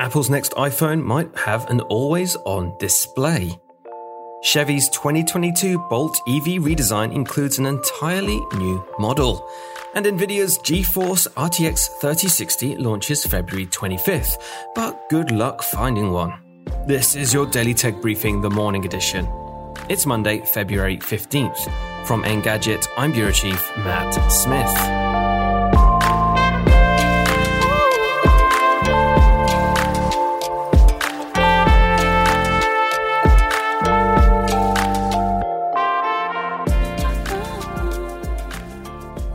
Apple's next iPhone might have an always on display. Chevy's 2022 Bolt EV redesign includes an entirely new model. And Nvidia's GeForce RTX 3060 launches February 25th, but good luck finding one. This is your Daily Tech Briefing, the morning edition. It's Monday, February 15th. From Engadget, I'm Bureau Chief Matt Smith.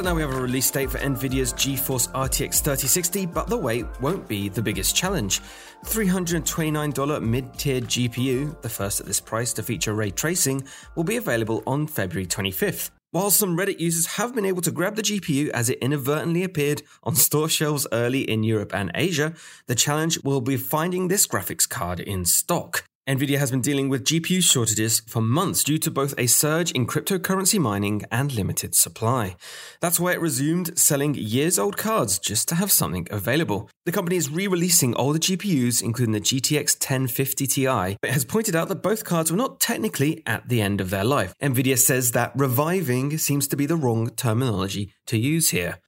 So now we have a release date for Nvidia's GeForce RTX 3060, but the wait won't be the biggest challenge. $329 mid-tier GPU, the first at this price to feature ray tracing, will be available on February 25th. While some Reddit users have been able to grab the GPU as it inadvertently appeared on store shelves early in Europe and Asia, the challenge will be finding this graphics card in stock. Nvidia has been dealing with GPU shortages for months due to both a surge in cryptocurrency mining and limited supply. That's why it resumed selling years old cards just to have something available. The company is re releasing older GPUs, including the GTX 1050 Ti, but has pointed out that both cards were not technically at the end of their life. Nvidia says that reviving seems to be the wrong terminology to use here.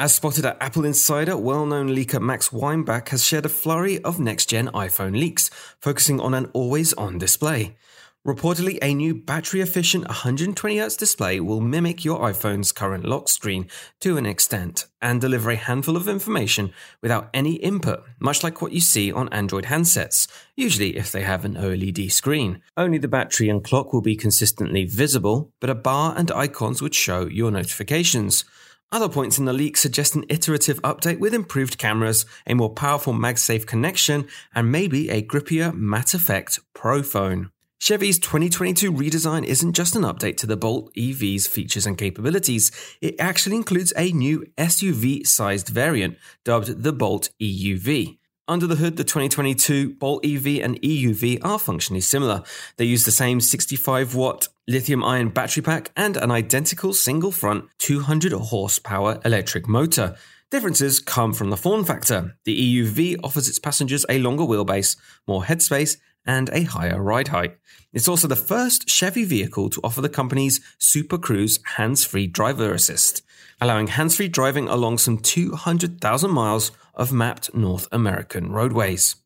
As spotted at Apple Insider, well known leaker Max Weinbach has shared a flurry of next gen iPhone leaks, focusing on an always on display. Reportedly, a new battery efficient 120Hz display will mimic your iPhone's current lock screen to an extent and deliver a handful of information without any input, much like what you see on Android handsets, usually if they have an OLED screen. Only the battery and clock will be consistently visible, but a bar and icons would show your notifications. Other points in the leak suggest an iterative update with improved cameras, a more powerful MagSafe connection, and maybe a grippier Matte Effect Pro phone. Chevy's 2022 redesign isn't just an update to the Bolt EV's features and capabilities, it actually includes a new SUV sized variant dubbed the Bolt EUV. Under the hood, the 2022 Bolt EV and EUV are functionally similar. They use the same 65 watt lithium ion battery pack and an identical single front 200 horsepower electric motor. Differences come from the form factor. The EUV offers its passengers a longer wheelbase, more headspace, and a higher ride height. It's also the first Chevy vehicle to offer the company's Super Cruise hands free driver assist, allowing hands free driving along some 200,000 miles of mapped North American roadways.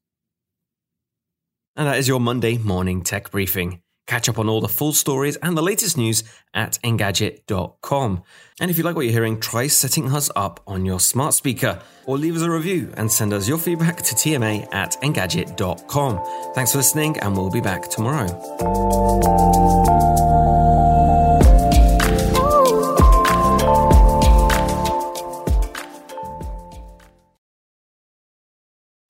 And that is your Monday morning tech briefing. Catch up on all the full stories and the latest news at Engadget.com. And if you like what you're hearing, try setting us up on your smart speaker or leave us a review and send us your feedback to TMA at Engadget.com. Thanks for listening, and we'll be back tomorrow.